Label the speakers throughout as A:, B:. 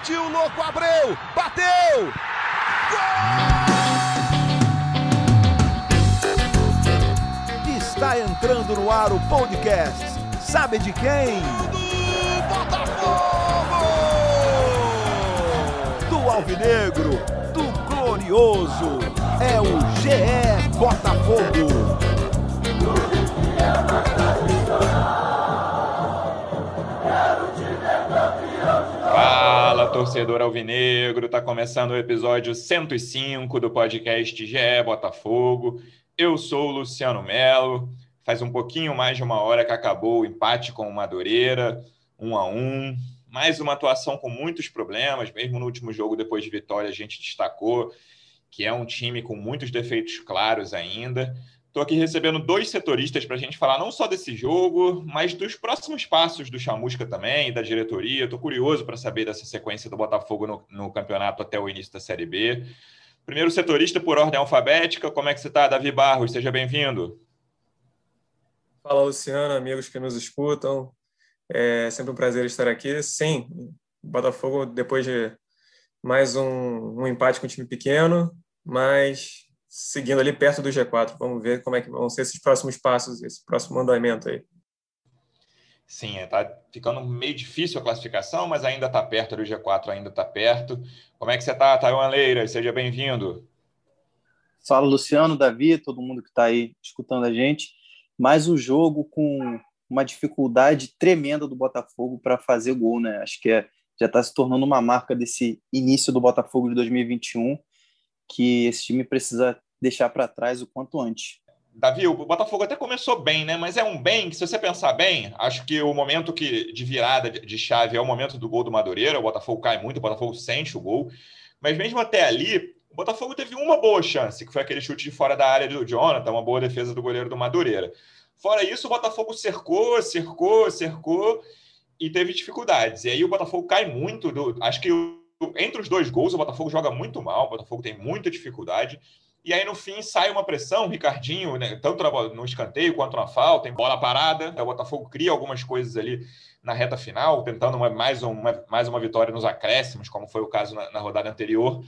A: Partiu, louco, Abreu! Bateu! Gol! Está entrando no ar o podcast. Sabe de quem?
B: Do Botafogo!
A: Do Alvinegro, do Glorioso. É o GE Botafogo.
C: Torcedor alvinegro, tá começando o episódio 105 do podcast GE Botafogo. Eu sou o Luciano Melo. Faz um pouquinho mais de uma hora que acabou o empate com o Madureira, um a um. Mais uma atuação com muitos problemas, mesmo no último jogo depois de vitória a gente destacou que é um time com muitos defeitos claros ainda. Estou aqui recebendo dois setoristas para a gente falar não só desse jogo, mas dos próximos passos do Chamusca também, da diretoria. Estou curioso para saber dessa sequência do Botafogo no, no, campeonato até o início da Série B. Primeiro setorista por ordem alfabética, como é que você está, Davi Barros? Seja bem-vindo.
D: Fala, Luciano, amigos que nos escutam. É sempre um prazer estar aqui. Sim, Botafogo, depois de mais um, um empate com um time pequeno, mas seguindo ali perto do G4. Vamos ver como é que vão ser esses próximos passos, esse próximo andamento aí.
C: Sim, está é, ficando meio difícil a classificação, mas ainda está perto do G4, ainda está perto. Como é que você está, Taiwan Leira? Seja bem-vindo.
E: Fala, Luciano, Davi, todo mundo que está aí escutando a gente. Mais um jogo com uma dificuldade tremenda do Botafogo para fazer gol, né? Acho que é, já está se tornando uma marca desse início do Botafogo de 2021 que esse time precisa deixar para trás o quanto antes.
C: Davi, o Botafogo até começou bem, né? Mas é um bem que, se você pensar bem, acho que o momento que, de virada de chave é o momento do gol do Madureira. O Botafogo cai muito, o Botafogo sente o gol. Mas mesmo até ali, o Botafogo teve uma boa chance, que foi aquele chute de fora da área do Jonathan, uma boa defesa do goleiro do Madureira. Fora isso, o Botafogo cercou, cercou, cercou e teve dificuldades. E aí o Botafogo cai muito. Do, acho que entre os dois gols, o Botafogo joga muito mal, o Botafogo tem muita dificuldade. E aí, no fim, sai uma pressão, Ricardinho, né, tanto no escanteio quanto na falta, em bola parada. O Botafogo cria algumas coisas ali na reta final, tentando uma, mais, uma, mais uma vitória nos acréscimos, como foi o caso na, na rodada anterior.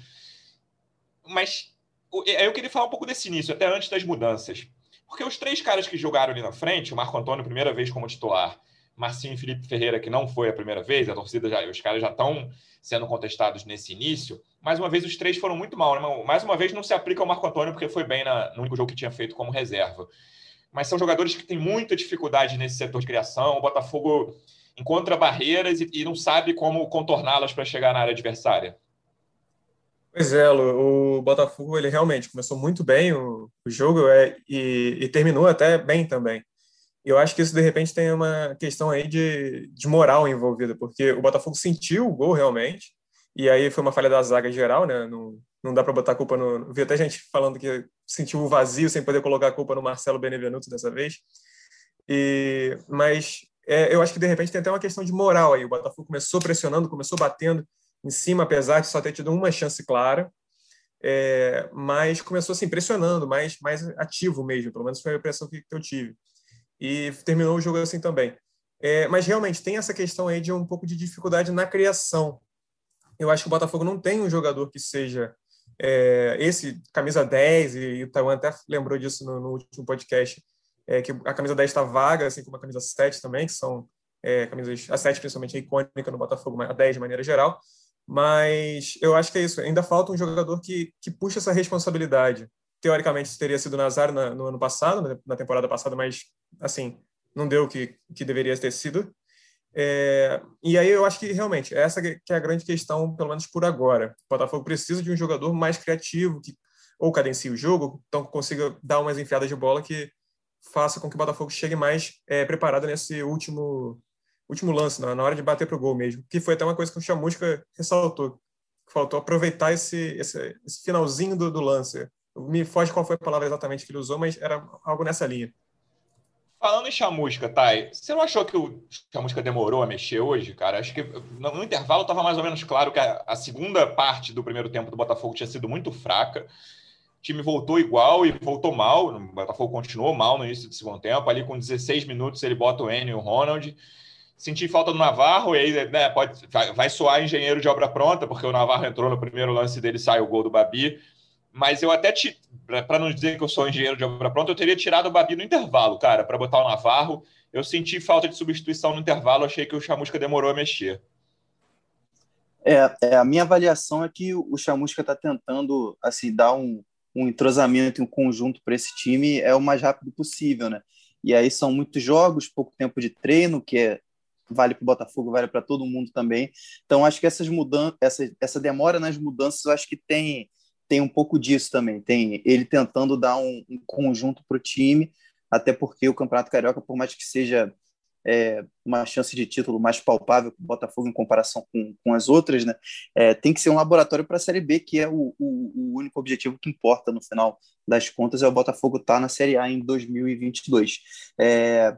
C: Mas eu queria falar um pouco desse início, até antes das mudanças. Porque os três caras que jogaram ali na frente, o Marco Antônio, primeira vez como titular, Marcinho e Felipe Ferreira, que não foi a primeira vez, a torcida já, os caras já estão sendo contestados nesse início. Mais uma vez, os três foram muito mal. Né? Mais uma vez, não se aplica ao Marco Antônio, porque foi bem na, no único jogo que tinha feito como reserva. Mas são jogadores que têm muita dificuldade nesse setor de criação. O Botafogo encontra barreiras e, e não sabe como contorná-las para chegar na área adversária.
D: Pois é, Lu, o Botafogo ele realmente começou muito bem o, o jogo é, e, e terminou até bem também eu acho que isso, de repente, tem uma questão aí de, de moral envolvida, porque o Botafogo sentiu o gol realmente, e aí foi uma falha da zaga geral, né? Não, não dá para botar a culpa no. Vi até gente falando que sentiu o vazio sem poder colocar a culpa no Marcelo Benevenuto dessa vez. E, mas é, eu acho que de repente tem até uma questão de moral aí. O Botafogo começou pressionando, começou batendo em cima, apesar de só ter tido uma chance clara. É, mas começou assim, pressionando, mais, mais ativo mesmo, pelo menos foi a impressão que eu tive e terminou o jogo assim também. É, mas realmente tem essa questão aí de um pouco de dificuldade na criação. Eu acho que o Botafogo não tem um jogador que seja é, esse camisa 10, e o Taiwan até lembrou disso no, no último podcast, é, que a camisa 10 está vaga, assim como a camisa 7 também, que são é, camisas, a 7 principalmente é icônica no Botafogo, a 10 de maneira geral, mas eu acho que é isso, ainda falta um jogador que, que puxa essa responsabilidade teoricamente teria sido Nazário na, no ano passado, na temporada passada, mas assim não deu o que, que deveria ter sido. É, e aí eu acho que realmente essa que é a grande questão, pelo menos por agora. O Botafogo precisa de um jogador mais criativo, que ou cadencie o jogo, então consiga dar umas enfiadas de bola que faça com que o Botafogo chegue mais é, preparado nesse último último lance, na, na hora de bater para o gol mesmo. Que foi até uma coisa que o Chamusca ressaltou. Faltou aproveitar esse, esse, esse finalzinho do, do lance me foge qual foi a palavra exatamente que ele usou, mas era algo nessa linha.
C: Falando em chamusca, Thay, você não achou que o chamusca demorou a mexer hoje, cara? Acho que no intervalo estava mais ou menos claro que a, segunda parte do primeiro tempo do Botafogo tinha sido muito fraca. O time voltou igual e voltou mal. O Botafogo continuou mal no início do segundo tempo. Ali com 16 minutos ele bota o N e o Ronald. senti falta do Navarro, e aí né, pode, vai soar engenheiro de obra pronta, porque o Navarro entrou no primeiro lance dele sai o gol do Babi. Mas eu até, para não dizer que eu sou engenheiro de obra pronta, eu teria tirado o Babi no intervalo, cara, para botar o Navarro. Eu senti falta de substituição no intervalo, achei que o Chamusca demorou a mexer.
E: É, é a minha avaliação é que o Chamusca está tentando assim dar um, um entrosamento e um conjunto para esse time é o mais rápido possível, né? E aí são muitos jogos, pouco tempo de treino, que é vale para o Botafogo, vale para todo mundo também. Então acho que essas mudanças, essa, essa demora nas mudanças, acho que tem tem um pouco disso também. Tem ele tentando dar um, um conjunto para o time, até porque o Campeonato Carioca, por mais que seja é, uma chance de título mais palpável para o Botafogo em comparação com, com as outras, né? É, tem que ser um laboratório para a Série B, que é o, o, o, único objetivo que importa no final das contas, é o Botafogo estar tá na Série A em 2022. É,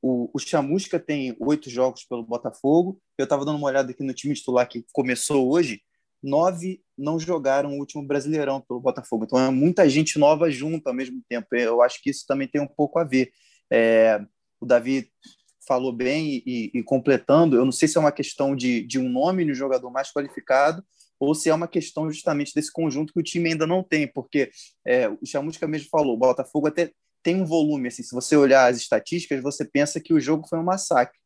E: o, o Chamusca tem oito jogos pelo Botafogo. Eu estava dando uma olhada aqui no time titular que começou hoje. Nove não jogaram o último Brasileirão pelo Botafogo. Então é muita gente nova junto ao mesmo tempo. Eu acho que isso também tem um pouco a ver. É, o Davi falou bem e, e, completando, eu não sei se é uma questão de, de um nome no jogador mais qualificado ou se é uma questão justamente desse conjunto que o time ainda não tem, porque é, o Chamusca mesmo falou, o Botafogo até tem um volume, assim, se você olhar as estatísticas, você pensa que o jogo foi um massacre.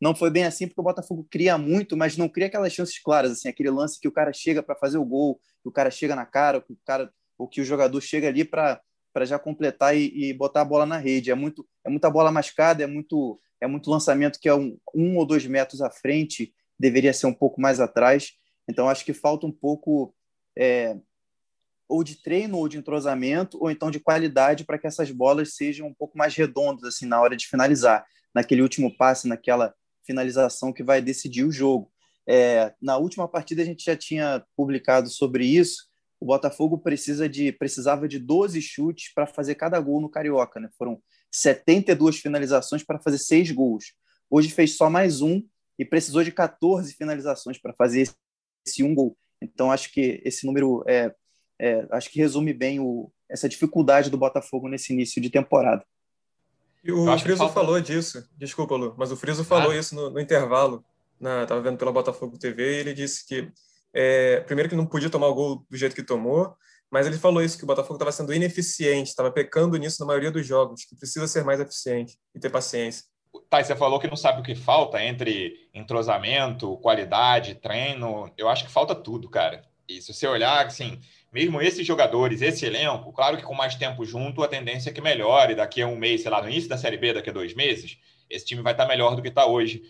E: Não foi bem assim, porque o Botafogo cria muito, mas não cria aquelas chances claras, assim, aquele lance que o cara chega para fazer o gol, que o cara chega na cara, que o cara, ou que o jogador chega ali para para já completar e, e, botar a bola na rede. É muito é muita bola mascada, é muito é muito lançamento que é um, um ou dois metros à frente, deveria ser um pouco mais atrás. Então acho que falta um pouco é, ou de treino ou de entrosamento ou então de qualidade para que essas bolas sejam um pouco mais redondas assim na hora de finalizar, naquele último passe, naquela finalização que vai decidir o jogo. É, na última partida a gente já tinha publicado sobre isso o Botafogo precisa de precisava de 12 chutes para fazer cada gol no Carioca, né? Foram 72 finalizações para fazer seis gols. Hoje fez só mais um e precisou de 14 finalizações para fazer esse um gol. Então acho que esse número é, é acho que resume bem o, essa dificuldade do Botafogo nesse início de temporada.
D: O Friso falta... falou disso, desculpa, Lu, mas o Friso falou ah. isso no, no intervalo. Na, tava vendo pela Botafogo TV e ele disse que é, primeiro que não podia tomar o gol do jeito que tomou, mas ele falou isso, que o Botafogo estava sendo ineficiente, estava pecando nisso na maioria dos jogos, que precisa ser mais eficiente e ter paciência.
C: Tá, você falou que não sabe o que falta entre entrosamento, qualidade, treino. Eu acho que falta tudo, cara. E se você olhar, assim, mesmo esses jogadores, esse elenco, claro que com mais tempo junto, a tendência é que melhore. Daqui a um mês, sei lá, no início da Série B, daqui a dois meses, esse time vai estar melhor do que está hoje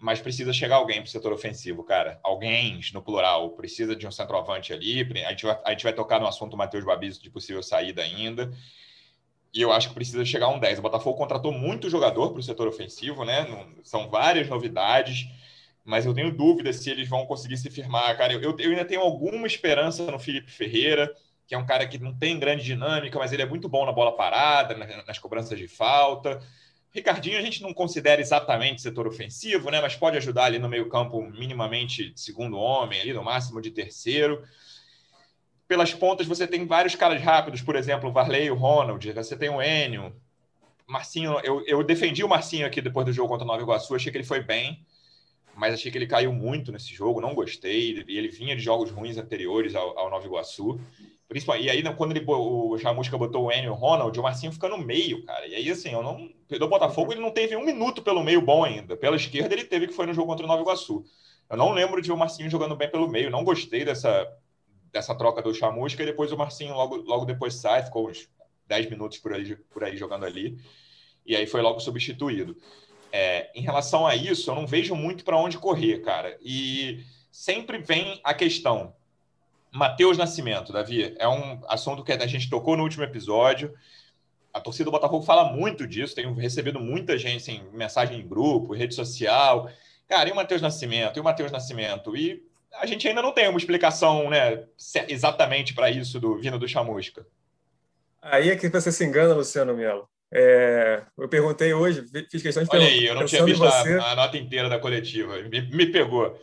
C: mas precisa chegar alguém para o setor ofensivo, cara. Alguém, no plural, precisa de um centroavante ali. A gente vai, a gente vai tocar no assunto Matheus Babiso de possível saída ainda. E eu acho que precisa chegar um 10. O Botafogo contratou muito jogador para o setor ofensivo, né? São várias novidades, mas eu tenho dúvidas se eles vão conseguir se firmar, cara. Eu, eu ainda tenho alguma esperança no Felipe Ferreira, que é um cara que não tem grande dinâmica, mas ele é muito bom na bola parada, nas cobranças de falta. Ricardinho a gente não considera exatamente setor ofensivo, né? Mas pode ajudar ali no meio-campo minimamente de segundo homem, ali no máximo de terceiro. Pelas pontas você tem vários caras rápidos, por exemplo, o Varley o Ronald, você tem o Enio. Marcinho, eu, eu defendi o Marcinho aqui depois do jogo contra o Nova Iguaçu, achei que ele foi bem, mas achei que ele caiu muito nesse jogo, não gostei. E ele vinha de jogos ruins anteriores ao, ao Nova Iguaçu. Principalmente, e aí, quando ele, o Chamusca botou o Enio Ronald, o Marcinho fica no meio, cara. E aí, assim, eu não. Do Botafogo, ele não teve um minuto pelo meio bom ainda. Pela esquerda, ele teve que foi no jogo contra o Nova Iguaçu. Eu não lembro de o Marcinho jogando bem pelo meio. Não gostei dessa, dessa troca do Chamusca. E depois o Marcinho logo, logo depois sai, ficou uns 10 minutos por aí, por aí jogando ali. E aí foi logo substituído. É, em relação a isso, eu não vejo muito para onde correr, cara. E sempre vem a questão Matheus Nascimento, Davi, é um assunto que a gente tocou no último episódio. A torcida do Botafogo fala muito disso, tenho recebido muita gente, assim, mensagem em grupo, rede social. Cara, e o Matheus Nascimento? E o Matheus Nascimento? E a gente ainda não tem uma explicação né, exatamente para isso do vindo do Chamusca.
D: Aí é que você se engana, Luciano Melo. É, eu perguntei hoje, fiz questão de
C: Olha perguntar. aí, eu não tinha visto você, a, a, nota inteira da coletiva, me, me pegou.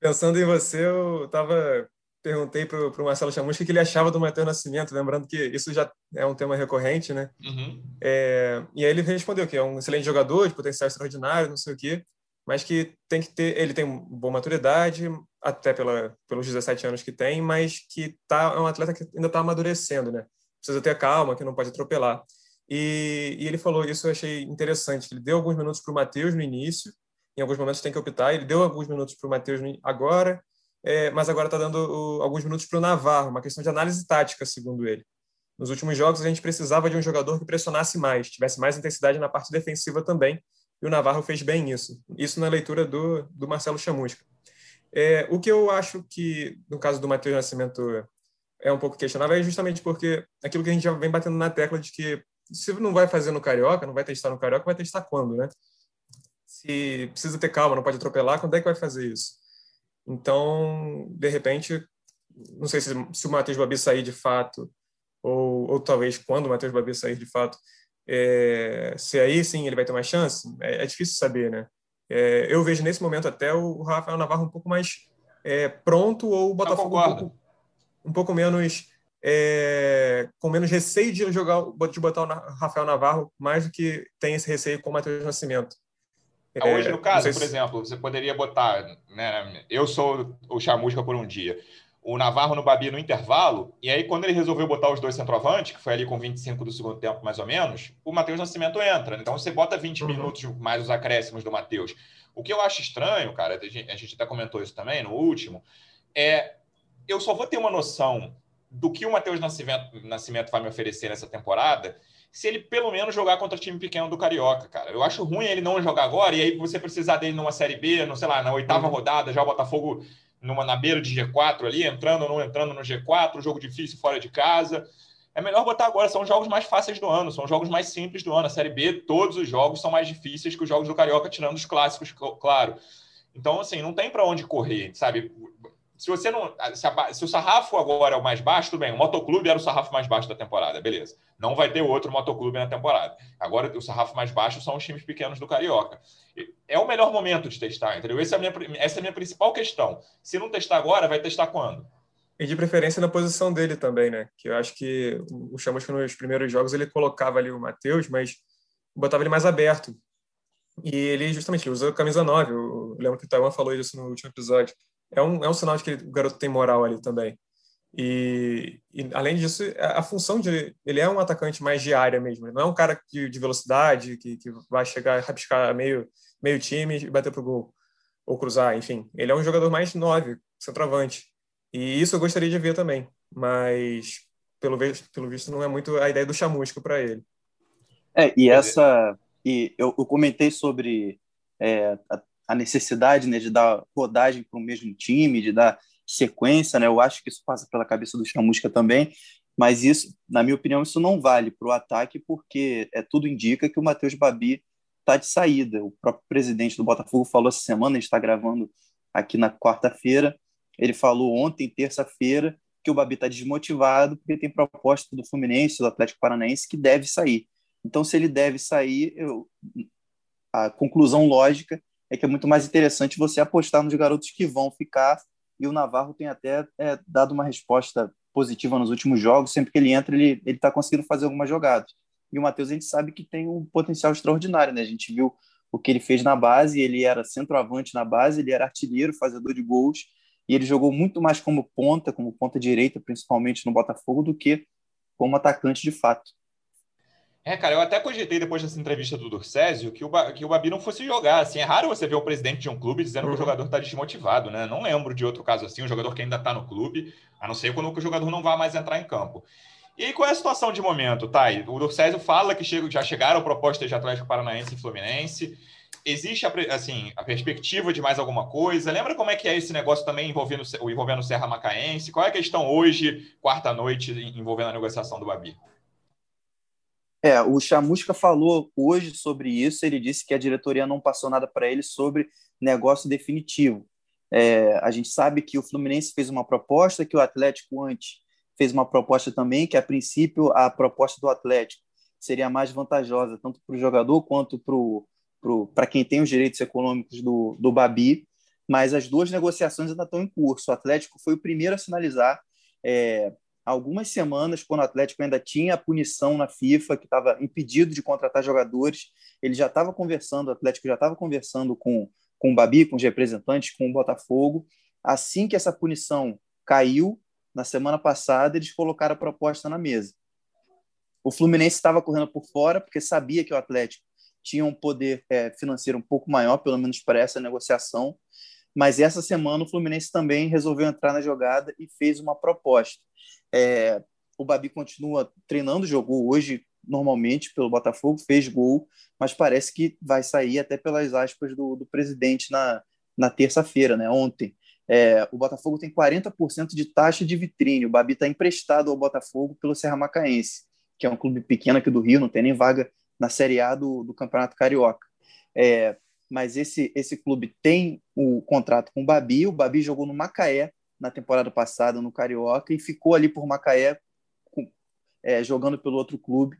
D: Pensando em você, eu estava perguntei para o Marcelo Chamusca o que ele achava do Matheus Nascimento, lembrando que isso já é um tema recorrente, né?
C: Uhum.
D: É, e aí ele respondeu que é um excelente jogador, de potencial extraordinário, não sei o quê, mas que tem que ter, ele tem boa maturidade, até pela, pelos 17 anos que tem, mas que tá, é um atleta que ainda está amadurecendo, né? Precisa ter calma, que não pode atropelar. E, e, ele falou isso, eu achei interessante. Ele deu alguns minutos para o Matheus no início, em alguns momentos tem que optar. Ele deu alguns minutos para o Matheus agora, é, mas agora está dando o, alguns minutos para o Navarro, uma questão de análise tática, segundo ele. Nos últimos jogos, a gente precisava de um jogador que pressionasse mais, tivesse mais intensidade na parte defensiva também, e o Navarro fez bem isso. Isso na leitura do, do Marcelo Chamusca. É, o que eu acho que, no caso do Matheus Nascimento, é um pouco questionável é justamente porque aquilo que a gente já vem batendo na tecla de que se não vai fazer no Carioca, não vai testar no Carioca, vai testar quando, né? Se precisa ter calma, não pode atropelar, quando é que vai fazer isso? Então, de repente, não sei se, se o Matheus Babi sair de fato, ou, ou talvez quando o Matheus Babi sair de fato, é, se aí sim ele vai ter mais chance, é, é difícil saber, né? É, eu vejo nesse momento até o Rafael Navarro um pouco mais é, pronto ou o Botafogo um pouco, um pouco, menos é, com menos receio de jogar de botar o Rafael Navarro mais do que tem esse receio com o Matheus Nascimento.
C: É, Hoje, no caso, por exemplo, você poderia botar, né, eu sou o chamusca por um dia o Navarro no Babi no intervalo, e aí quando ele resolveu botar os dois centroavantes, que foi ali com 25 do segundo tempo mais ou menos, o Matheus Nascimento entra. Então você bota 20 uhum. minutos mais os acréscimos do Matheus. O que eu acho estranho, cara, a gente até comentou isso também no último, é eu só vou ter uma noção do que o Matheus Nascimento, Nascimento vai me oferecer nessa temporada se ele pelo menos jogar contra time pequeno do Carioca, cara. Eu acho ruim ele não jogar agora e aí você precisar dele numa Série B, não sei lá, na oitava uhum. rodada, já o Botafogo numa, na beira de G4 ali, entrando ou não entrando no G4, jogo difícil fora de casa. É melhor botar agora, são os jogos mais fáceis do ano, são os jogos mais simples do ano. A Série B, todos os jogos são mais difíceis que os jogos do Carioca, tirando os clássicos, claro. Então, assim, não tem para onde correr, sabe? Se você não. Se, a, se, o sarrafo agora é o mais baixo, tudo bem. O motoclube era o sarrafo mais baixo da temporada, beleza. Não vai ter outro motoclube na temporada. Agora, o sarrafo mais baixo são os times pequenos do Carioca. É o melhor momento de testar, entendeu? Essa é a minha, essa é a minha principal questão. Se não testar agora, vai testar quando?
D: E de preferência na posição dele também, né? Que eu acho que o Chamusca nos primeiros jogos ele colocava ali o Matheus, mas botava ele mais aberto. E ele justamente usa a camisa 9. Eu lembro que o Taiwan falou isso no último episódio é um, é um sinal de que o garoto tem moral ali também. E, e, além disso, a, a, função de ele é um atacante mais de área mesmo. Ele não é um cara de, de velocidade que, que vai chegar, rabiscar meio meio time e bater pro gol ou cruzar, enfim. Ele é um jogador mais nove, centroavante. E isso eu gostaria de ver também, mas pelo visto, pelo visto não é muito a ideia do chamusco para ele.
E: É, e essa e eu, eu comentei sobre é, a, a necessidade né, de dar rodagem para o mesmo time, de dar sequência, né? Eu acho que isso passa pela cabeça do Chamusca também, mas isso, na minha opinião, isso não vale para o ataque, porque é tudo indica que o Matheus Babi está de saída. O próprio presidente do Botafogo falou essa semana, a gente está gravando aqui na quarta-feira, ele falou ontem, terça-feira, que o Babi está desmotivado porque tem proposta do Fluminense, do Atlético Paranaense, que deve sair. Então, se ele deve sair, eu... a conclusão lógica é que é muito mais interessante você apostar nos garotos que vão ficar. E o Navarro tem até é, dado uma resposta positiva nos últimos jogos. Sempre que ele entra, ele está conseguindo fazer algumas jogadas. E o Matheus, a gente sabe que tem um potencial extraordinário, né? A gente viu o que ele fez na base, ele era centroavante na base, ele era artilheiro, fazedor de gols, e ele jogou muito mais como ponta, como ponta direita, principalmente no Botafogo, do que como atacante de fato.
C: É, cara, eu até cogitei depois dessa entrevista do Durcésio que o, que o Babi não fosse jogar. Assim, é raro você ver o presidente de um clube dizendo uhum. que o uhum. jogador está desmotivado, né? Não lembro de outro caso assim, um jogador que ainda está no clube, a não ser quando o jogador não vai mais entrar em campo. E aí, qual é a situação de momento, Thay? O Durcésio fala que chega, já chegaram propostas de Atlético Paranaense e Fluminense. Existe a, assim, a perspectiva de mais alguma coisa? Lembra como é que é esse negócio também envolvendo, envolvendo o Serra Macaense? Qual é a questão hoje, quarta-noite, envolvendo a negociação do Babi?
E: É, o Chamusca falou hoje sobre isso. Ele disse que a diretoria não passou nada para ele sobre negócio definitivo. É, a gente sabe que o Fluminense fez uma proposta, que o Atlético antes fez uma proposta também, que a princípio a proposta do Atlético seria mais vantajosa tanto para o jogador quanto para quem tem os direitos econômicos do, do Babi. Mas as duas negociações ainda estão em curso. O Atlético foi o primeiro a sinalizar é, algumas semanas, quando o Atlético ainda tinha a punição na FIFA, que estava impedido de contratar jogadores, ele já estava conversando, o Atlético já estava conversando com, com o Babi, com os representantes, com o Botafogo. Assim que essa punição caiu, na semana passada, eles colocaram a proposta na mesa. O Fluminense estava correndo por fora, porque sabia que o Atlético tinha um poder é, financeiro um pouco maior, pelo menos para essa negociação. Mas essa semana o Fluminense também resolveu entrar na jogada e fez uma proposta. É, o Babi continua treinando, jogou hoje normalmente pelo Botafogo, fez gol, mas parece que vai sair até pelas aspas do, do presidente na, na terça-feira, né, ontem. É, o Botafogo tem 40% de taxa de vitrine. O Babi está emprestado ao Botafogo pelo Serra Macaense, que é um clube pequeno aqui do Rio, não tem nem vaga na Série A do, do Campeonato Carioca. É, mas esse, esse clube tem o contrato com o Babi. O Babi jogou no Macaé na temporada passada, no Carioca, e ficou ali por Macaé, com, é, jogando pelo outro clube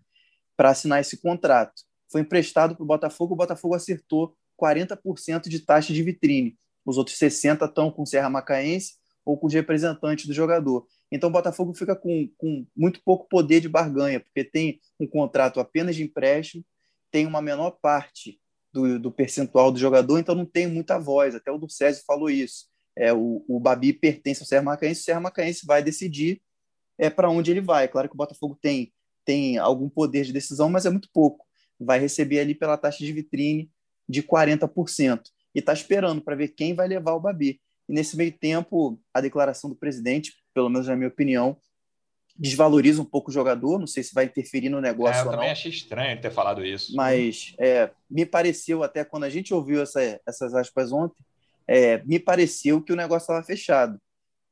E: para assinar esse contrato. Foi emprestado para o Botafogo, o Botafogo acertou 40% de taxa de vitrine. Os outros 60% estão com Serra Macaense ou com os representantes do jogador. Então o Botafogo fica com, com muito pouco poder de barganha, porque tem um contrato apenas de empréstimo, tem uma menor parte do, do percentual do jogador, então não tem muita voz. Até o do César falou isso. É, o, o Babi pertence ao Serra Macaense, o Serra Macaense vai decidir é, para onde ele vai. Claro que o Botafogo tem tem algum poder de decisão, mas é muito pouco. Vai receber ali pela taxa de vitrine de 40%. E está esperando para ver quem vai levar o Babi. E nesse meio tempo, a declaração do presidente, pelo menos na minha opinião, desvaloriza um pouco o jogador. Não sei se vai interferir no negócio
C: é, eu
E: ou
C: também
E: não.
C: achei estranho ter falado isso.
E: Mas é, me pareceu, até quando a gente ouviu essa, essas aspas ontem, é, me pareceu que o negócio estava fechado.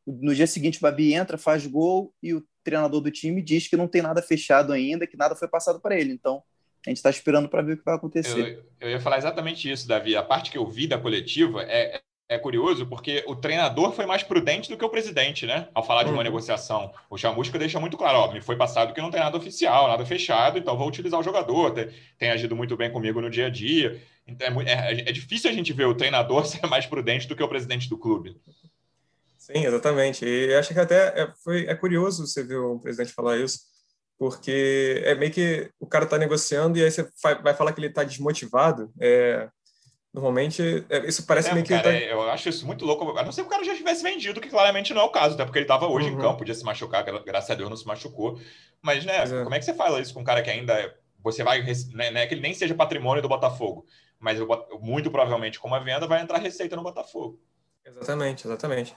E: No dia seguinte, o Babi entra, faz gol e o treinador do time diz que não tem nada fechado ainda, que nada foi passado para ele. Então, a gente está esperando para ver o que vai acontecer.
C: Eu, eu, ia falar exatamente isso, Davi. A parte que eu vi da coletiva é, é curioso porque o treinador foi mais prudente do que o presidente, né? Ao falar de uma uhum. negociação. O Chamusca deixa muito claro: ó, me foi passado que não tem nada oficial, nada fechado, então vou utilizar o jogador. Tem, tem agido muito bem comigo no dia a dia. Então, é, é, é difícil a gente ver o treinador ser mais prudente do que o presidente do clube.
D: Sim, exatamente. E acho que até é, foi, é curioso você ver o presidente falar isso, porque é meio que o cara está negociando e aí você vai falar que ele está desmotivado. É, normalmente, é, isso parece é, meio que.
C: Cara, tá... Eu acho isso muito louco. A não ser que o cara já tivesse vendido, que claramente não é o caso, até porque ele estava hoje uhum. em campo, podia se machucar, graças a Deus não se machucou. Mas, né, é. como é que você fala isso com um cara que ainda. É, você vai. Né, né, que ele nem seja patrimônio do Botafogo, mas muito provavelmente, como a venda, vai entrar receita no Botafogo.
D: Exatamente, exatamente.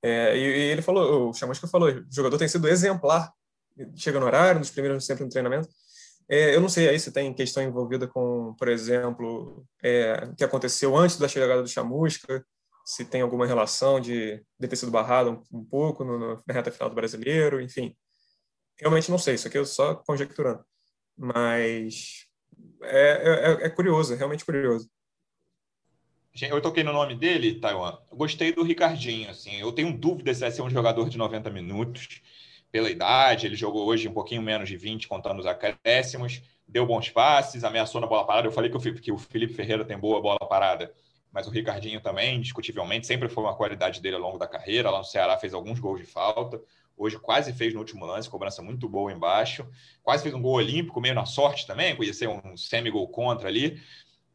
D: É, e, e, ele falou, o Chamusca falou, o jogador tem sido exemplar, chega no horário, nos primeiros sempre no treinamento. É, eu não sei aí se tem questão envolvida com, por exemplo, é, o que aconteceu antes da chegada do Chamusca, se tem alguma relação de, de ter sido barrado um, um pouco no, no, na reta final do brasileiro, enfim. Realmente não sei, isso aqui eu só conjecturando. Mas é, é, é curioso, é realmente curioso.
C: Eu toquei no nome dele, Taiwan. Gostei do Ricardinho, assim. Eu tenho dúvida se vai ser um jogador de 90 minutos pela idade. Ele jogou hoje um pouquinho menos de 20, contando os acréscimos. Deu bons passes, ameaçou na bola parada. Eu falei que o Felipe Ferreira tem boa bola parada, mas o Ricardinho também, discutivelmente, sempre foi uma qualidade dele ao longo da carreira. Lá no Ceará fez alguns gols de falta. Hoje quase fez no último lance, cobrança muito boa embaixo. Quase fez um gol olímpico, meio na sorte também, podia ser um semi-gol contra ali.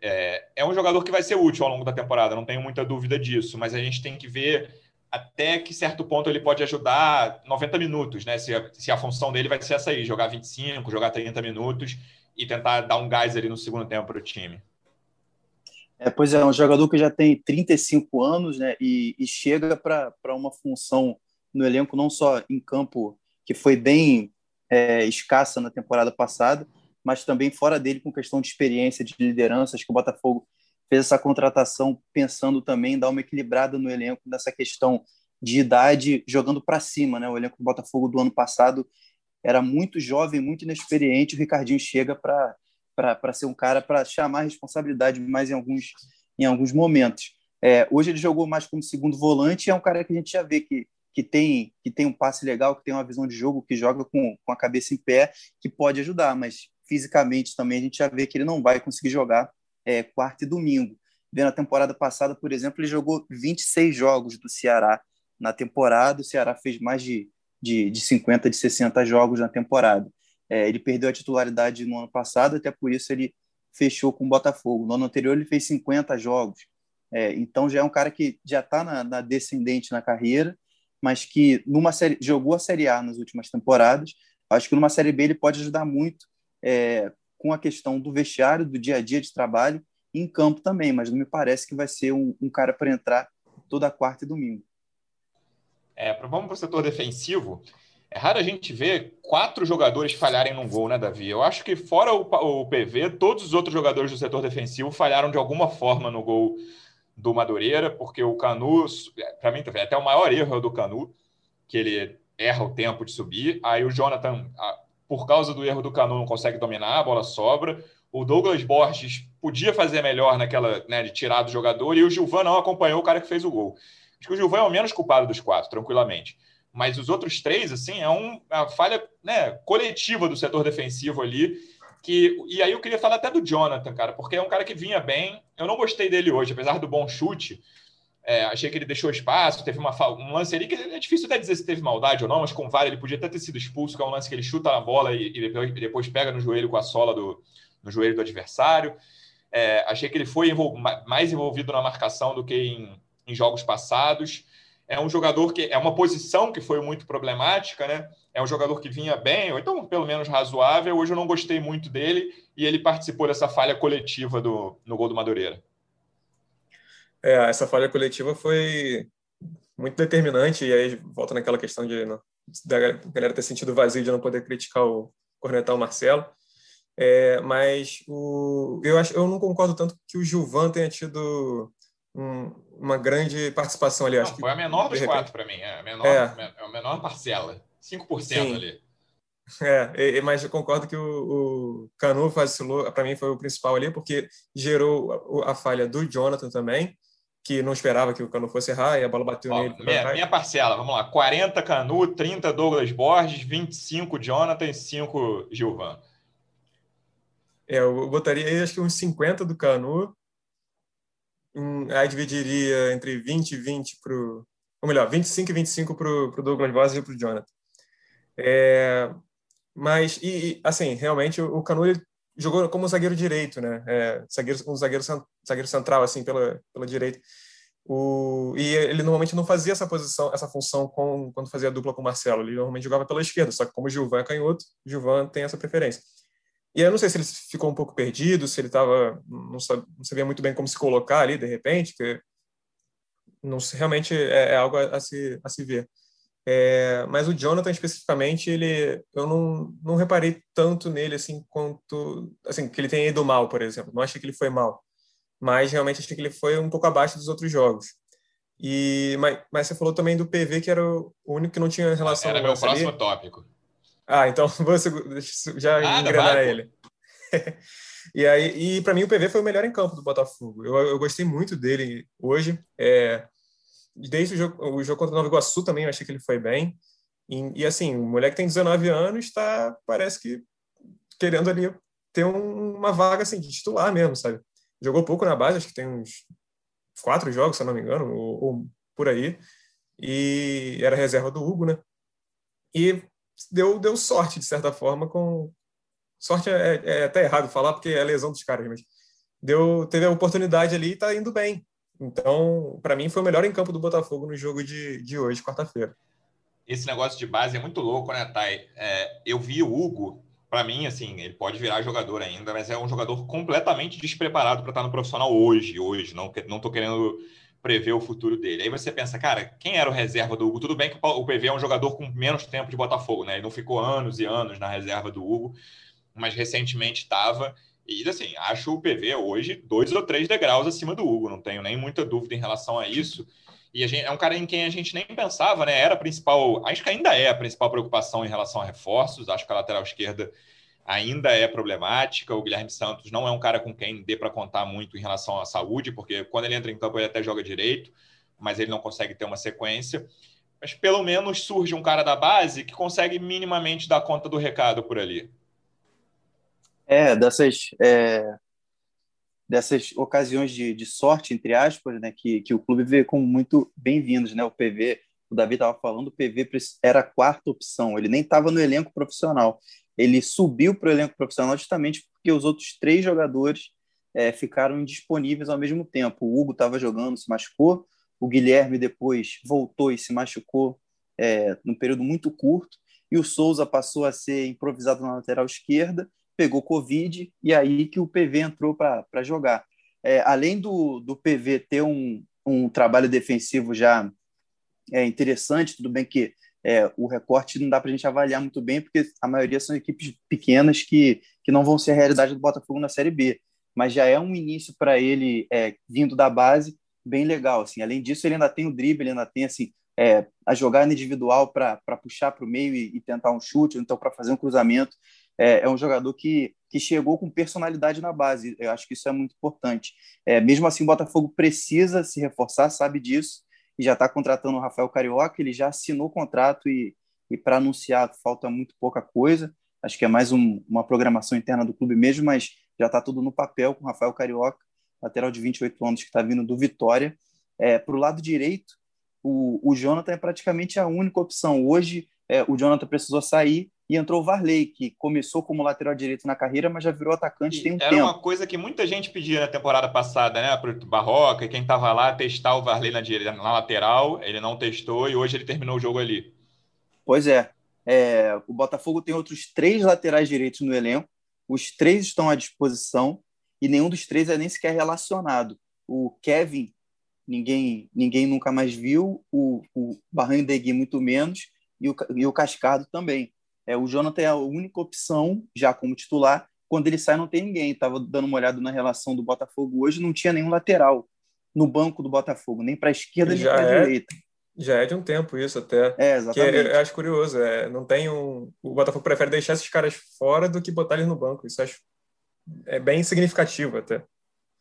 C: É, é um jogador que vai ser útil ao longo da temporada, não tenho muita dúvida disso, mas a gente tem que ver até que certo ponto ele pode ajudar 90 minutos, né? Se a, se a função dele vai ser essa aí, jogar 25, jogar 30 minutos e tentar dar um gás ali no segundo tempo para o time.
E: É, pois é, um jogador que já tem 35 anos né, e, e chega para uma função no elenco, não só em campo, que foi bem é, escassa na temporada passada, mas também fora dele com questão de experiência, de liderança. Acho que o Botafogo fez essa contratação pensando também em dar uma equilibrada no elenco nessa questão de idade, jogando para cima. Né? O elenco do Botafogo do ano passado era muito jovem, muito inexperiente. O Ricardinho chega para ser um cara para chamar responsabilidade mais em alguns, em alguns momentos. É, hoje ele jogou mais como segundo volante é um cara que a gente já vê que, que, tem, que tem um passe legal, que tem uma visão de jogo, que joga com, com a cabeça em pé, que pode ajudar, mas fisicamente também a gente já vê que ele não vai conseguir jogar é, quarta e domingo. Vendo a temporada passada, por exemplo, ele jogou 26 jogos do Ceará na temporada, o Ceará fez mais de, de, de 50, de 60 jogos na temporada. É, ele perdeu a titularidade no ano passado, até por isso ele fechou com o Botafogo. No ano anterior ele fez 50 jogos. É, então já é um cara que já está na, na, descendente na carreira, mas que numa série jogou a Série A nas últimas temporadas. Acho que numa Série B ele pode ajudar muito é, com a questão do vestiário, do dia a dia de trabalho, em campo também. Mas não me parece que vai ser um, um cara para entrar toda quarta e domingo.
C: É, vamos para o setor defensivo. É raro a gente ver quatro jogadores falharem num gol, né, Davi? Eu acho que, fora o, o PV, todos os outros jogadores do setor defensivo falharam de alguma forma no gol do Madureira, porque o Canu, para mim, até o maior erro é do Canu, que ele erra o tempo de subir. Aí o Jonathan, por causa do erro do Canu, não consegue dominar, a bola sobra. O Douglas Borges podia fazer melhor naquela, né, de tirar do jogador, e o Gilvan não acompanhou o cara que fez o gol. Acho que o Gilvan é o menos culpado dos quatro, tranquilamente mas os outros três, assim, é um, é uma falha né, coletiva do setor defensivo ali. Que, e aí eu queria falar até do Jonathan, cara, porque é um cara que vinha bem. Eu não gostei dele hoje, apesar do bom chute. É, achei que ele deixou espaço, teve uma, um lance ali que é difícil até dizer se teve maldade ou não, mas com o VAR ele podia até ter sido expulso, que é um lance que ele chuta na bola e, e depois, depois, pega no joelho com a sola do, no joelho do adversário. É, achei que ele foi envol mais envolvido na marcação do que em, em jogos passados é um jogador que é uma posição que foi muito problemática, né? É um jogador que vinha bem, ou então pelo menos razoável. Hoje eu não gostei muito dele e ele participou dessa falha coletiva do, no gol do Madureira.
D: É, essa falha coletiva foi muito determinante, e aí volta naquela questão de não, da galera ter sentido vazio de não poder criticar o cornetar o Marcelo. É, mas o, eu, acho, eu não concordo tanto que o Gilvan tenha tido um, uma grande participação ali. Não, acho
C: foi a menor dos quatro para mim, é a menor, é. é a menor parcela, 5% Sim. ali.
D: É, mas eu concordo que o, o Canu vacilou, para mim foi o principal ali, porque gerou a, a, falha do Jonathan também, que não esperava que o Canu fosse errar e a bola bateu Ó, nele.
C: Minha, minha, parcela, vamos lá: 40 Canu, 30 Douglas Borges, 25 Jonathan e 5 Gilvan.
D: É, eu botaria acho que uns 50 do Canu, aí dividiria entre 20 e 20 para o. Ou melhor, 25 e 25 para o Douglas Borges e para o Jonathan. É, mas, e, assim, realmente o, Canu jogou como zagueiro direito, né? É, zagueiro, um zagueiro, zagueiro central, assim, pela, pela direita. O, e ele normalmente não fazia essa posição, essa função com, quando fazia dupla com o Marcelo. Ele normalmente jogava pela esquerda, só que como o Gilvan é canhoto, o Gilvan tem essa preferência. E eu não sei se ele ficou um pouco perdido, se ele estava não, não, sabia muito bem como se colocar ali de repente, que não realmente é, é, algo a, a, se, a se ver. É, mas o Jonathan especificamente, ele eu não, não reparei tanto nele assim quanto assim que ele tenha ido mal, por exemplo. Não achei que ele foi mal, mas realmente achei que ele foi um pouco abaixo dos outros jogos. E mas, mas você falou também do PV que era o único que não tinha relação.
C: Era meu próximo ali. tópico.
D: Ah, então você já ah, engrenar ele. e aí, e para mim o PV foi o melhor em campo do Botafogo. Eu, eu gostei muito dele hoje. É, desde o jogo, o jogo contra o Nova Iguaçu também eu achei que ele foi bem. E, e assim, o moleque tem 19 anos, está parece que querendo ali ter um, uma vaga assim de titular mesmo, sabe? Jogou pouco na base, acho que tem uns quatro jogos, se eu não me engano, ou, ou por aí. E era reserva do Hugo, né? E deu, deu sorte, de certa forma, com. Sorte é, é, até errado falar, porque é lesão dos caras, mas deu, teve a oportunidade ali e está indo bem. Então, para mim, foi o melhor em campo do Botafogo no jogo de, de hoje, quarta-feira.
C: Esse negócio de base é muito louco, né, Thay? É, eu vi o Hugo, para mim, assim, ele pode virar jogador ainda, mas é um jogador completamente despreparado para estar no profissional hoje. Hoje, não, não tô querendo prever o futuro dele. Aí você pensa, cara, quem era o reserva do Hugo? Tudo bem que o PV é um jogador com menos tempo de Botafogo, né? Ele não ficou anos e anos na reserva do Hugo, mas recentemente estava. E assim, acho o PV hoje dois ou três degraus acima do Hugo, não tenho nem muita dúvida em relação a isso. E gente, é um cara em quem a gente nem pensava, né? Era a principal, acho que ainda é a principal preocupação em relação a reforços. Acho que a lateral esquerda ainda é problemática. O Guilherme Santos não é um cara com quem dê para contar muito em relação à saúde, porque quando ele entra em campo ele até joga direito, mas ele não consegue ter uma sequência. Mas pelo menos surge um cara da base que consegue minimamente dar conta do recado por ali.
E: É, dessas, é, dessas ocasiões de, de sorte, entre aspas, né, que, que o clube vê como muito bem-vindos. Né? O PV, o Davi estava falando, o PV era a quarta opção, ele nem estava no elenco profissional ele subiu para o elenco profissional justamente porque os outros três jogadores é, ficaram indisponíveis ao mesmo tempo. O Hugo estava jogando, se machucou, o Guilherme depois voltou e se machucou é, num período muito curto, e o Souza passou a ser improvisado na lateral esquerda, pegou Covid, e aí que o PV entrou para jogar. É, além do, do PV ter um, um trabalho defensivo já é, interessante, tudo bem que é, o recorte não dá para a gente avaliar muito bem, porque a maioria são equipes pequenas que, que não vão ser a realidade do Botafogo na Série B. Mas já é um início para ele, é, vindo da base, bem legal. Assim. Além disso, ele ainda tem o drible, ele ainda tem assim, é, a jogada individual para puxar para o meio e, e, tentar um chute, ou então para fazer um cruzamento. É, é, um jogador que, que chegou com personalidade na base. Eu acho que isso é muito importante. É, mesmo assim, o Botafogo precisa se reforçar, sabe disso e já está contratando o Rafael Carioca. Ele já assinou o contrato e, e para anunciar falta muito pouca coisa. Acho que é mais um, uma programação interna do clube mesmo, mas já está tudo no papel com o Rafael Carioca, lateral de 28 anos que está vindo do Vitória. É, para o lado direito, o, o Jonathan é praticamente a única opção. Hoje, é, o Jonathan precisou sair e entrou o Varley, que começou como lateral direito na carreira, mas já virou atacante e tem um
C: era
E: tempo.
C: Era uma coisa que muita gente pedia na temporada passada, né? Para o Barroca, quem estava lá, testar o Varley na, na lateral, ele não testou e hoje ele terminou o jogo ali.
E: Pois é. é. O Botafogo tem outros três laterais direitos no elenco, os três estão à disposição e nenhum dos três é nem sequer relacionado. O Kevin, ninguém, ninguém nunca mais viu, o, o Barranho Degui muito menos, e o, e o Cascado também. É, o Jonathan é a única opção, já como titular. Quando ele sai, não tem ninguém. Estava dando uma olhada na relação do Botafogo hoje, não tinha nenhum lateral no banco do Botafogo, nem para a esquerda, nem para a é, direita.
D: Já é de um tempo isso até.
E: É, exatamente.
D: Que eu acho curioso. É, não tem um, o Botafogo prefere deixar esses caras fora do que botar eles no banco. Isso acho é bem significativo até.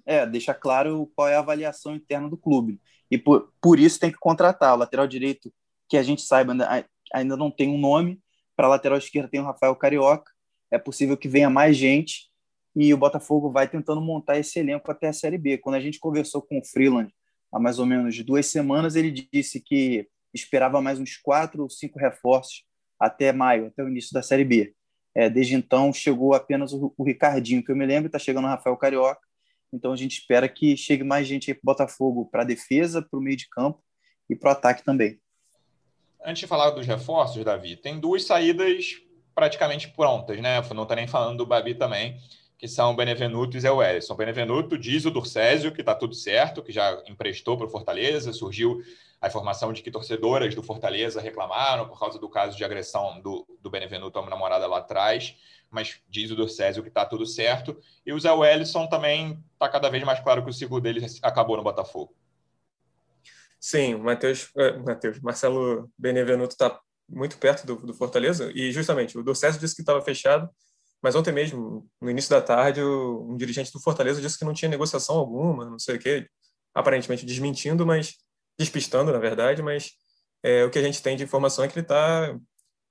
E: É, deixa claro qual é a avaliação interna do clube. E por, por isso tem que contratar. O lateral direito, que a gente saiba, ainda, ainda não tem um nome, para a lateral esquerda tem o Rafael Carioca. É possível que venha mais gente e o Botafogo vai tentando montar esse elenco até a Série B. Quando a gente conversou com o Freeland há mais ou menos duas semanas, ele disse que esperava mais uns quatro ou cinco reforços até maio, até o início da Série B. É, desde então chegou apenas o, o Ricardinho, que eu me lembro, está chegando o Rafael Carioca. Então a gente espera que chegue mais gente aí para o Botafogo, para a defesa, para o meio de campo e para o ataque também
C: antes de falar dos reforços, Davi, tem duas saídas praticamente prontas, né? Não está nem falando do Babi também, que são o Benevenuto e Zé Wellison. O Benevenuto diz o Durcésio que está tudo certo, que já emprestou para o Fortaleza, surgiu a informação de que torcedoras do Fortaleza reclamaram por causa do caso de agressão do, do Benevenuto a uma namorada lá atrás, mas diz o Durcésio que está tudo certo. E o Zé Wellison também está cada vez mais claro que o ciclo dele acabou no Botafogo.
D: Sim, o Matheus, é, Mateus, Marcelo Benevenuto está muito perto do, do, Fortaleza e justamente o Dorcésio disse que estava fechado, mas ontem mesmo, no início da tarde, um dirigente do Fortaleza disse que não tinha negociação alguma, não sei o quê, aparentemente desmentindo, mas despistando, na verdade, mas é, o que a gente tem de informação é que ele está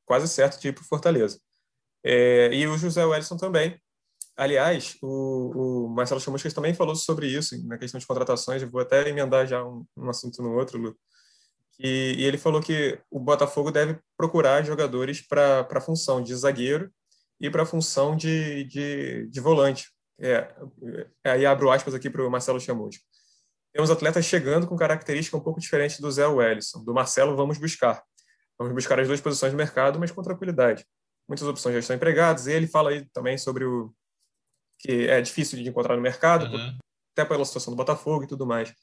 D: quase certo de ir para o Fortaleza. É, e o José Wellison também, Aliás, o, o Marcelo Chamuscas também falou sobre isso, na questão de contratações. Eu vou até emendar já um, um assunto no outro, Lu. E, e, ele falou que o Botafogo deve procurar jogadores para a função de zagueiro e para a função de, de, de volante. É, é aí abro aspas aqui para o Marcelo Chamusca. Temos atletas chegando com característica um pouco diferente do Zé Wellison. Do Marcelo, vamos buscar. Vamos buscar as duas posições do mercado, mas com tranquilidade. Muitas opções já estão empregadas. E ele fala aí também sobre o, que é difícil de encontrar no mercado, uhum. até pela situação do Botafogo e tudo mais.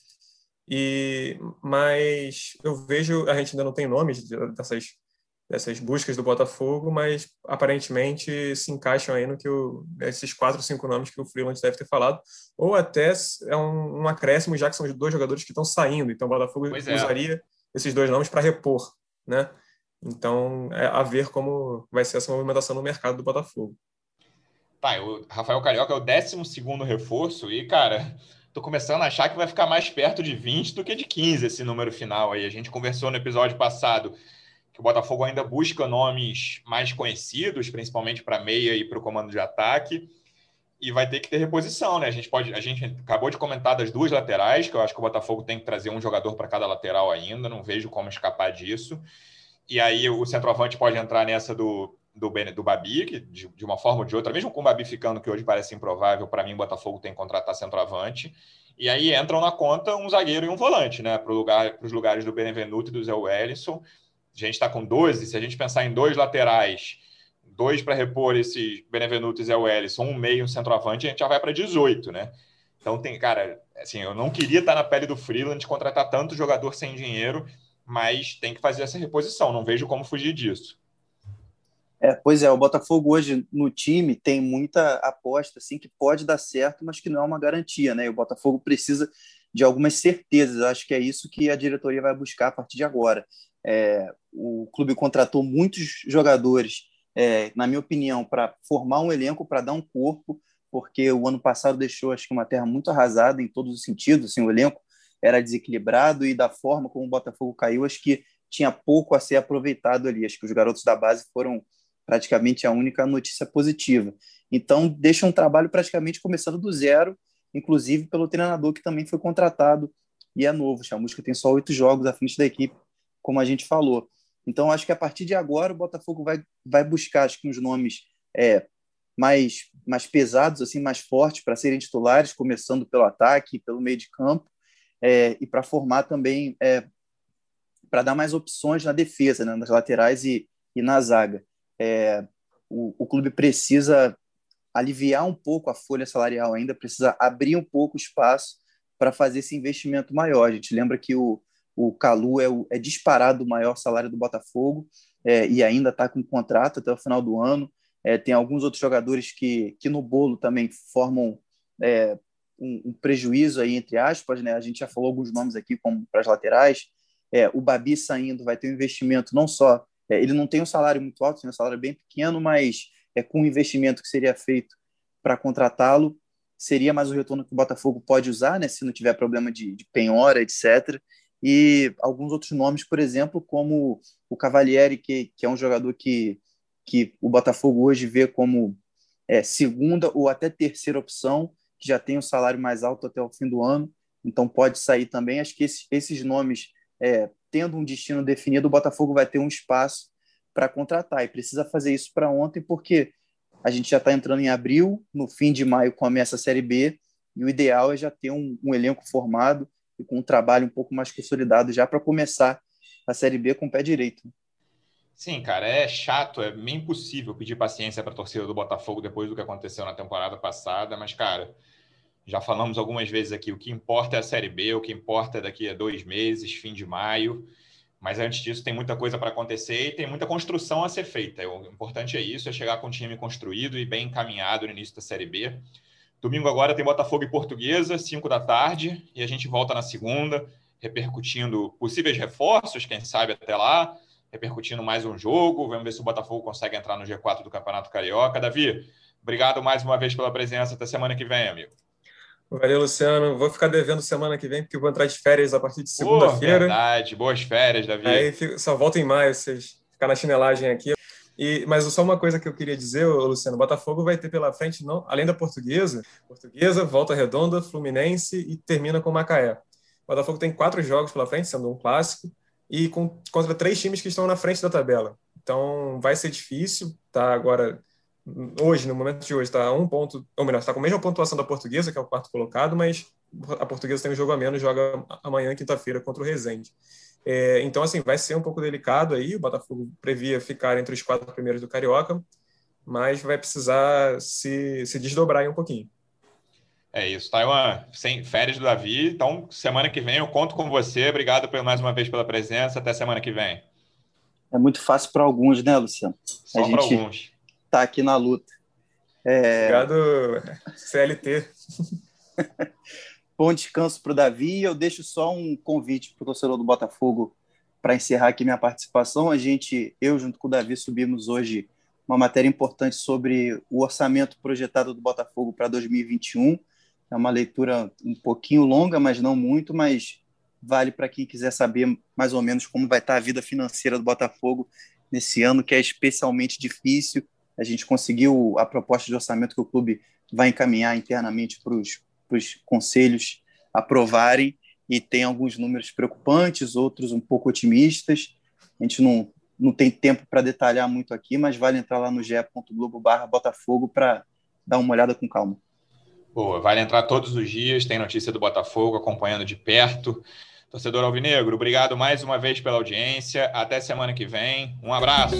D: E mas eu vejo, a gente ainda não tem nomes dessas dessas buscas do Botafogo, mas aparentemente se encaixam aí no que o, esses quatro, cinco nomes que o Freeland deve ter falado, ou até é um, um acréscimo, já que são os dois jogadores que estão saindo, então o Botafogo é. usaria esses dois nomes para repor, né? Então, é a ver como vai ser essa movimentação no mercado do Botafogo.
C: Tá, o Rafael Carioca é o 12 reforço e, cara, tô começando a achar que vai ficar mais perto de 20 do que de 15 esse número final aí. A gente conversou no episódio passado que o Botafogo ainda busca nomes mais conhecidos, principalmente para meia e para o comando de ataque. E vai ter que ter reposição, né? A gente pode, a gente acabou de comentar das duas laterais, que eu acho que o Botafogo tem que trazer um jogador para cada lateral ainda, não vejo como escapar disso. E aí o centroavante pode entrar nessa do do, do Babi, que de, de, uma forma ou de outra, mesmo com o Babi ficando, que hoje parece improvável, para mim o Botafogo tem que contratar centroavante. E aí entram na conta um zagueiro e um volante, né? Para lugar, os lugares do Benevenuto e do Zé Wellison. A gente está com 12, se a gente pensar em dois laterais, dois para repor esses Benevenuto e Zé Wellison, um meio e um centroavante, a gente já vai para 18, né? Então tem, cara, assim, eu não queria estar na pele do Freeland, contratar tanto jogador sem dinheiro, mas tem que fazer essa reposição, não vejo como fugir disso.
E: É, pois é, o Botafogo hoje no time tem muita aposta assim que pode dar certo, mas que não é uma garantia, né? E o Botafogo precisa de algumas certezas. Acho que é isso que a diretoria vai buscar a partir de agora. É, o clube contratou muitos jogadores, é, na minha opinião, para formar um elenco, para dar um corpo, porque o ano passado deixou acho que uma terra muito arrasada em todos os sentidos. Assim, o elenco era desequilibrado e da forma como o Botafogo caiu, acho que tinha pouco a ser aproveitado ali. Acho que os garotos da base foram praticamente a única notícia positiva. Então, deixa um trabalho praticamente começando do zero, inclusive pelo treinador que também foi contratado e é novo. O Chamusca tem só oito jogos à frente da equipe, como a gente falou. Então, acho que a partir de agora o Botafogo vai, vai buscar acho que uns nomes é, mais, mais pesados, assim, mais fortes para serem titulares, começando pelo ataque, pelo meio de campo, é, e para formar também, é, para dar mais opções na defesa, né, nas laterais e, e na zaga é, o, o clube precisa aliviar um pouco a folha salarial ainda, precisa abrir um pouco o espaço para fazer esse investimento maior. A gente lembra que o, o Calu é, o, é disparado o maior salário do Botafogo é, e ainda está com contrato até o final do ano. É, tem alguns outros jogadores que, que no bolo também formam é, um, um, prejuízo aí, entre aspas. Né? A gente já falou alguns nomes aqui, como para as laterais. É, o Babi saindo vai ter um investimento não só é, ele não tem um salário muito alto, tem um salário bem pequeno, mas é, com o investimento que seria feito para contratá-lo, seria mais o retorno que o Botafogo pode usar, né, se não tiver problema de, de penhora, etc. E alguns outros nomes, por exemplo, como o Cavalieri, que, que é um jogador que, que o Botafogo hoje vê como é, segunda ou até terceira opção, que já tem um salário mais alto até o fim do ano, então pode sair também. Acho que esses, esses nomes é, tendo um destino definido, o Botafogo vai ter um espaço para contratar. E precisa fazer isso para ontem, porque a gente já está entrando em abril, no fim de maio começa a Série B, e o ideal é já ter um, um elenco formado e com um trabalho um pouco mais consolidado já para começar a Série B com o pé direito.
C: Sim, cara, é chato, é meio impossível pedir paciência para a torcida do Botafogo depois do que aconteceu na temporada passada, mas, cara, já falamos algumas vezes aqui, o que importa é a Série B, o que importa é daqui a dois meses, fim de maio. Mas antes disso, tem muita coisa para acontecer e tem muita construção a ser feita. O importante é isso, é chegar com um time construído e bem encaminhado no início da Série B. Domingo agora tem Botafogo e Portuguesa, 5 da tarde, e a gente volta na segunda, repercutindo possíveis reforços, quem sabe até lá, repercutindo mais um jogo. Vamos ver se o Botafogo consegue entrar no G4 do Campeonato Carioca. Davi, obrigado mais uma vez pela presença. Até semana que vem, amigo.
D: Valeu, Luciano. Vou ficar devendo semana que vem, porque eu vou entrar de férias a partir de segunda-feira.
C: Verdade, boas férias, Davi.
D: Aí só volto em maio, vocês ficar na chinelagem aqui. E, mas só uma coisa que eu queria dizer, Luciano, o Botafogo vai ter pela frente, não, além da Portuguesa, Portuguesa, Volta Redonda, Fluminense e termina com Macaé. O Botafogo tem quatro jogos pela frente, sendo um clássico, e com, contra três times que estão na frente da tabela. Então vai ser difícil, tá? Agora hoje, no momento de hoje, está um ponto, ou melhor, está com a mesma pontuação da portuguesa, que é o quarto colocado, mas a portuguesa tem um jogo a menos, joga amanhã, quinta-feira, contra o Rezende. É, então, assim, vai ser um pouco delicado aí. O Botafogo previa ficar entre os quatro primeiros do Carioca, mas vai precisar se, se desdobrar aí um pouquinho.
C: É isso, Taiwan, sem férias do Davi. Então, semana que vem eu conto com você. Obrigado por, mais uma vez pela presença. Até semana que vem.
E: É muito fácil para alguns, né, Luciano?
C: Só para alguns
E: tá aqui na luta.
D: É... Obrigado, CLT.
E: Bom descanso para o Davi. Eu deixo só um convite para o torcedor do Botafogo para encerrar aqui minha participação. A gente, eu junto com o Davi, subimos hoje uma matéria importante sobre o orçamento projetado do Botafogo para 2021. É uma leitura um pouquinho longa, mas não muito, mas vale para quem quiser saber mais ou menos como vai estar a vida financeira do Botafogo nesse ano, que é especialmente difícil a gente conseguiu a proposta de orçamento que o clube vai encaminhar internamente para os conselhos aprovarem e tem alguns números preocupantes, outros um pouco otimistas. A gente não, não tem tempo para detalhar muito aqui, mas vale entrar lá no ge.globo barra Botafogo para dar uma olhada com calma.
C: Boa, vale entrar todos os dias, tem notícia do Botafogo acompanhando de perto. Torcedor Alvinegro, obrigado mais uma vez pela audiência. Até semana que vem. Um abraço.